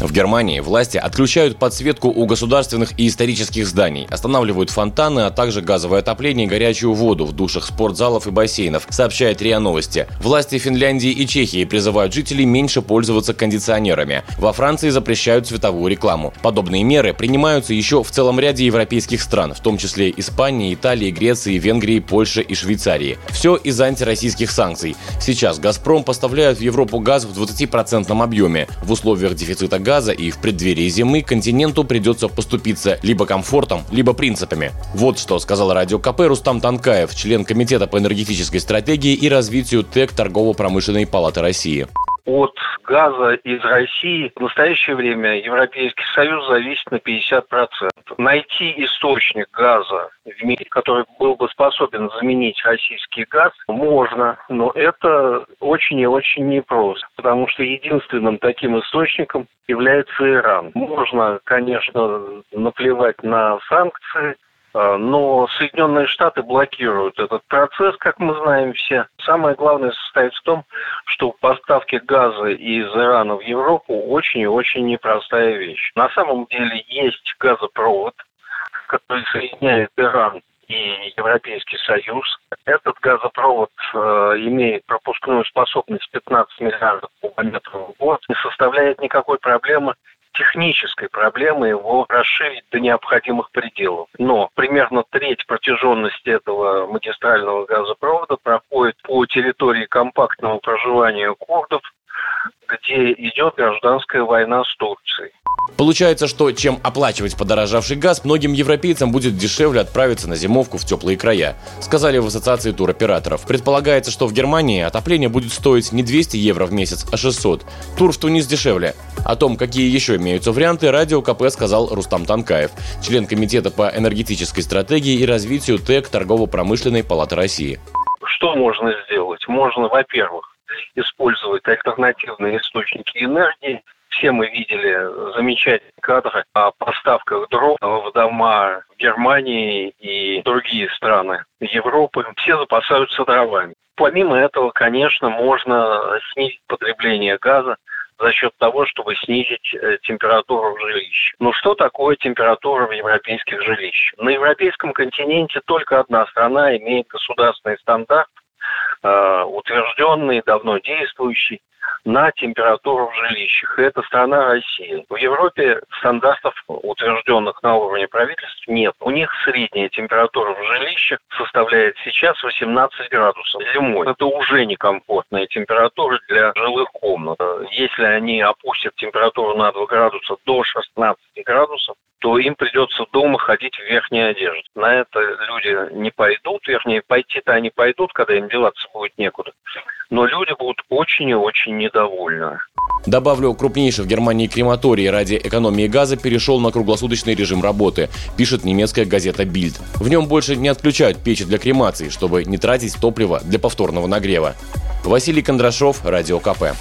В Германии власти отключают подсветку у государственных и исторических зданий, останавливают фонтаны, а также газовое отопление и горячую воду в душах спортзалов и бассейнов, сообщает РИА Новости. Власти Финляндии и Чехии призывают жителей меньше пользоваться кондиционерами. Во Франции запрещают цветовую рекламу. Подобные меры принимаются еще в целом ряде европейских стран, в том числе Испании, Италии, Греции, Венгрии, Польши и Швейцарии. Все из-за антироссийских санкций. Сейчас «Газпром» поставляет в Европу газ в 20% объеме. В условиях дефицита газа газа и в преддверии зимы континенту придется поступиться либо комфортом, либо принципами. Вот что сказал радио КП Рустам Танкаев, член Комитета по энергетической стратегии и развитию ТЭК Торгово-промышленной палаты России от газа из России в настоящее время Европейский Союз зависит на 50%. Найти источник газа в мире, который был бы способен заменить российский газ, можно, но это очень и очень непросто, потому что единственным таким источником является Иран. Можно, конечно, наплевать на санкции, а, но Соединенные Штаты блокируют этот процесс, как мы знаем все. Самое главное состоит в том, что поставки газа из Ирана в Европу очень и очень непростая вещь. На самом деле есть газопровод, который соединяет Иран и Европейский Союз. Этот газопровод э, имеет пропускную способность 15 миллиардов кубометров в год, не составляет никакой проблемы технической проблемы его расширить до необходимых пределов. Но примерно треть протяженности этого магистрального газопровода проходит по территории компактного проживания курдов, где идет гражданская война с Турцией. Получается, что чем оплачивать подорожавший газ, многим европейцам будет дешевле отправиться на зимовку в теплые края, сказали в Ассоциации туроператоров. Предполагается, что в Германии отопление будет стоить не 200 евро в месяц, а 600. Тур в Тунис дешевле. О том, какие еще имеются варианты, радио КП сказал Рустам Танкаев, член Комитета по энергетической стратегии и развитию ТЭК Торгово-промышленной палаты России. Что можно сделать? Можно, во-первых, использовать альтернативные источники энергии, все мы видели замечательные кадры о поставках дров в дома в Германии и другие страны Европы. Все запасаются дровами. Помимо этого, конечно, можно снизить потребление газа за счет того, чтобы снизить э, температуру в жилище. Но что такое температура в европейских жилищах? На европейском континенте только одна страна имеет государственный стандарт, утвержденный, давно действующий, на температуру в жилищах. И это страна Россия. В Европе стандартов, утвержденных на уровне правительств, нет. У них средняя температура в жилищах составляет сейчас 18 градусов зимой. Это уже некомфортная температура для жилых комнат. Если они опустят температуру на 2 градуса до 16 градусов, то им придется дома ходить в верхней одежде. На это люди не пойдут, вернее, пойти-то они пойдут, когда им деваться будет некуда. Но люди будут очень и очень недовольны. Добавлю, крупнейший в Германии крематорий ради экономии газа перешел на круглосуточный режим работы, пишет немецкая газета Bild. В нем больше не отключают печи для кремации, чтобы не тратить топливо для повторного нагрева. Василий Кондрашов, Радио КП.